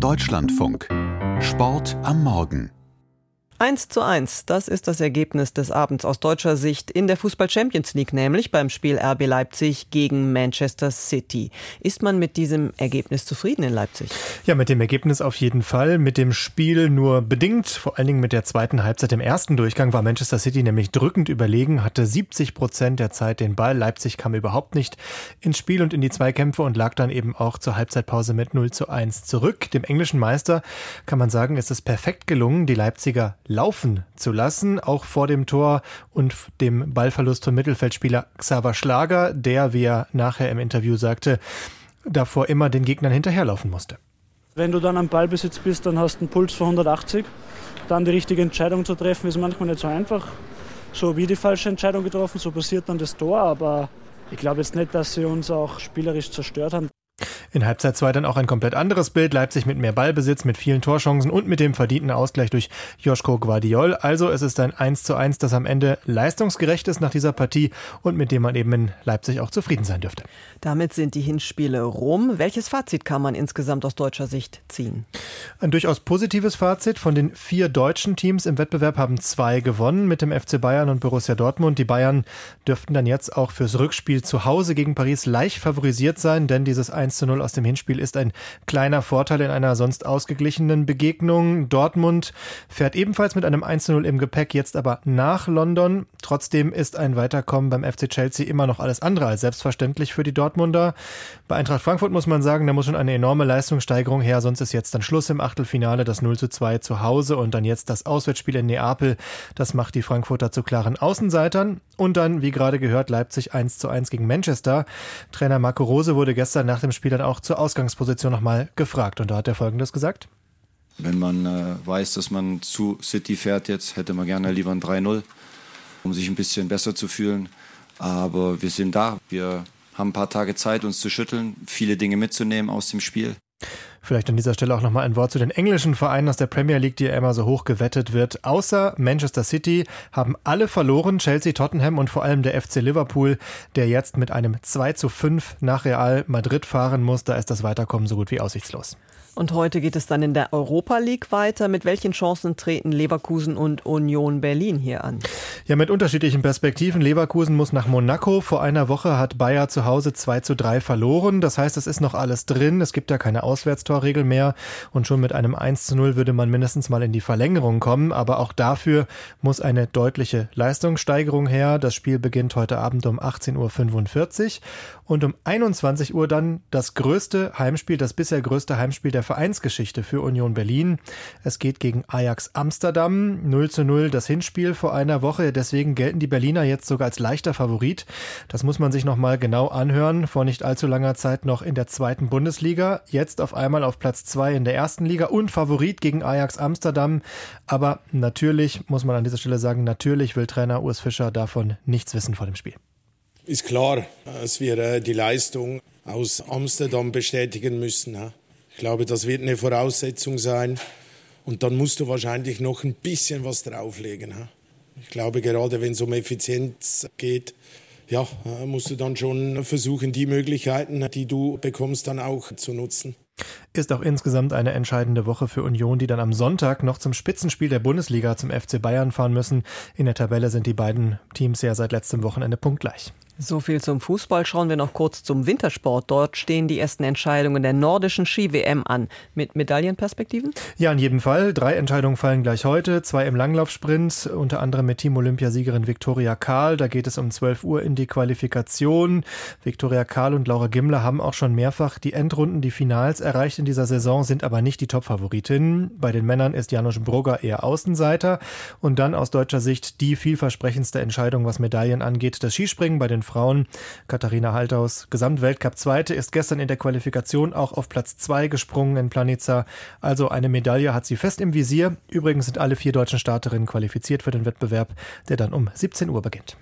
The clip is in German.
Deutschlandfunk. Sport am Morgen. 1 zu 1, das ist das Ergebnis des Abends aus deutscher Sicht in der Fußball Champions League, nämlich beim Spiel RB Leipzig gegen Manchester City. Ist man mit diesem Ergebnis zufrieden in Leipzig? Ja, mit dem Ergebnis auf jeden Fall, mit dem Spiel nur bedingt, vor allen Dingen mit der zweiten Halbzeit. Im ersten Durchgang war Manchester City nämlich drückend überlegen, hatte 70 Prozent der Zeit den Ball. Leipzig kam überhaupt nicht ins Spiel und in die Zweikämpfe und lag dann eben auch zur Halbzeitpause mit 0 zu 1 zurück. Dem englischen Meister kann man sagen, ist es perfekt gelungen, die Leipziger laufen zu lassen, auch vor dem Tor und dem Ballverlust vom Mittelfeldspieler Xaver Schlager, der, wie er nachher im Interview sagte, davor immer den Gegnern hinterherlaufen musste. Wenn du dann am Ballbesitz bist, dann hast du einen Puls von 180. Dann die richtige Entscheidung zu treffen, ist manchmal nicht so einfach. So wie die falsche Entscheidung getroffen, so passiert dann das Tor. Aber ich glaube jetzt nicht, dass sie uns auch spielerisch zerstört haben. In Halbzeit 2 dann auch ein komplett anderes Bild. Leipzig mit mehr Ballbesitz, mit vielen Torchancen und mit dem verdienten Ausgleich durch Joschko Guardiol. Also es ist ein 1 zu 1, das am Ende leistungsgerecht ist nach dieser Partie und mit dem man eben in Leipzig auch zufrieden sein dürfte. Damit sind die Hinspiele rum. Welches Fazit kann man insgesamt aus deutscher Sicht ziehen? Ein durchaus positives Fazit. Von den vier deutschen Teams im Wettbewerb haben zwei gewonnen mit dem FC Bayern und Borussia Dortmund. Die Bayern dürften dann jetzt auch fürs Rückspiel zu Hause gegen Paris leicht favorisiert sein, denn dieses 1 zu 0 0 aus dem Hinspiel ist ein kleiner Vorteil in einer sonst ausgeglichenen Begegnung. Dortmund fährt ebenfalls mit einem 1 0 im Gepäck, jetzt aber nach London. Trotzdem ist ein Weiterkommen beim FC Chelsea immer noch alles andere als selbstverständlich für die Dortmunder. Bei Eintracht Frankfurt muss man sagen, da muss schon eine enorme Leistungssteigerung her, sonst ist jetzt dann Schluss im Achtelfinale, das 0 zu 2 zu Hause und dann jetzt das Auswärtsspiel in Neapel. Das macht die Frankfurter zu klaren Außenseitern. Und dann, wie gerade gehört, Leipzig 1 zu 1 gegen Manchester. Trainer Marco Rose wurde gestern nach dem Spiel dann auch zur Ausgangsposition nochmal gefragt und da hat er Folgendes gesagt. Wenn man äh, weiß, dass man zu City fährt jetzt, hätte man gerne lieber ein 3-0, um sich ein bisschen besser zu fühlen. Aber wir sind da. Wir haben ein paar Tage Zeit, uns zu schütteln, viele Dinge mitzunehmen aus dem Spiel. Vielleicht an dieser Stelle auch nochmal ein Wort zu den englischen Vereinen aus der Premier League, die ja immer so hoch gewettet wird. Außer Manchester City haben alle verloren, Chelsea, Tottenham und vor allem der FC Liverpool, der jetzt mit einem 2 zu 5 nach Real Madrid fahren muss. Da ist das Weiterkommen so gut wie aussichtslos. Und heute geht es dann in der Europa League weiter. Mit welchen Chancen treten Leverkusen und Union Berlin hier an? Ja, mit unterschiedlichen Perspektiven. Leverkusen muss nach Monaco. Vor einer Woche hat Bayer zu Hause 2 zu 3 verloren. Das heißt, es ist noch alles drin. Es gibt ja keine Auswärtstorregel mehr. Und schon mit einem 1 zu 0 würde man mindestens mal in die Verlängerung kommen. Aber auch dafür muss eine deutliche Leistungssteigerung her. Das Spiel beginnt heute Abend um 18.45 Uhr. Und um 21 Uhr dann das größte Heimspiel, das bisher größte Heimspiel der Vereinsgeschichte für Union Berlin. Es geht gegen Ajax Amsterdam. 0 zu 0 das Hinspiel vor einer Woche. Deswegen gelten die Berliner jetzt sogar als leichter Favorit. Das muss man sich nochmal genau anhören. Vor nicht allzu langer Zeit noch in der zweiten Bundesliga. Jetzt auf einmal auf Platz zwei in der ersten Liga und Favorit gegen Ajax Amsterdam. Aber natürlich muss man an dieser Stelle sagen, natürlich will Trainer Urs Fischer davon nichts wissen vor dem Spiel. Ist klar, dass wir äh, die Leistung aus Amsterdam bestätigen müssen. Ich glaube, das wird eine Voraussetzung sein. Und dann musst du wahrscheinlich noch ein bisschen was drauflegen. Ich glaube, gerade wenn es um Effizienz geht, ja, musst du dann schon versuchen, die Möglichkeiten, die du bekommst, dann auch zu nutzen. Ist auch insgesamt eine entscheidende Woche für Union, die dann am Sonntag noch zum Spitzenspiel der Bundesliga zum FC Bayern fahren müssen. In der Tabelle sind die beiden Teams ja seit letztem Wochenende punktgleich. So viel zum Fußball. Schauen wir noch kurz zum Wintersport. Dort stehen die ersten Entscheidungen der nordischen Ski-WM an. Mit Medaillenperspektiven? Ja, in jedem Fall. Drei Entscheidungen fallen gleich heute. Zwei im Langlaufsprint, unter anderem mit Team-Olympiasiegerin Viktoria Karl. Da geht es um 12 Uhr in die Qualifikation. Viktoria Karl und Laura Gimler haben auch schon mehrfach die Endrunden, die Finals erreicht in dieser Saison, sind aber nicht die Top-Favoritinnen. Bei den Männern ist Janusz Brugger eher Außenseiter. Und dann aus deutscher Sicht die vielversprechendste Entscheidung, was Medaillen angeht, das Skispringen bei den Frauen. Katharina Halthaus, Gesamtweltcup-Zweite, ist gestern in der Qualifikation auch auf Platz 2 gesprungen in Planica. Also eine Medaille hat sie fest im Visier. Übrigens sind alle vier deutschen Starterinnen qualifiziert für den Wettbewerb, der dann um 17 Uhr beginnt.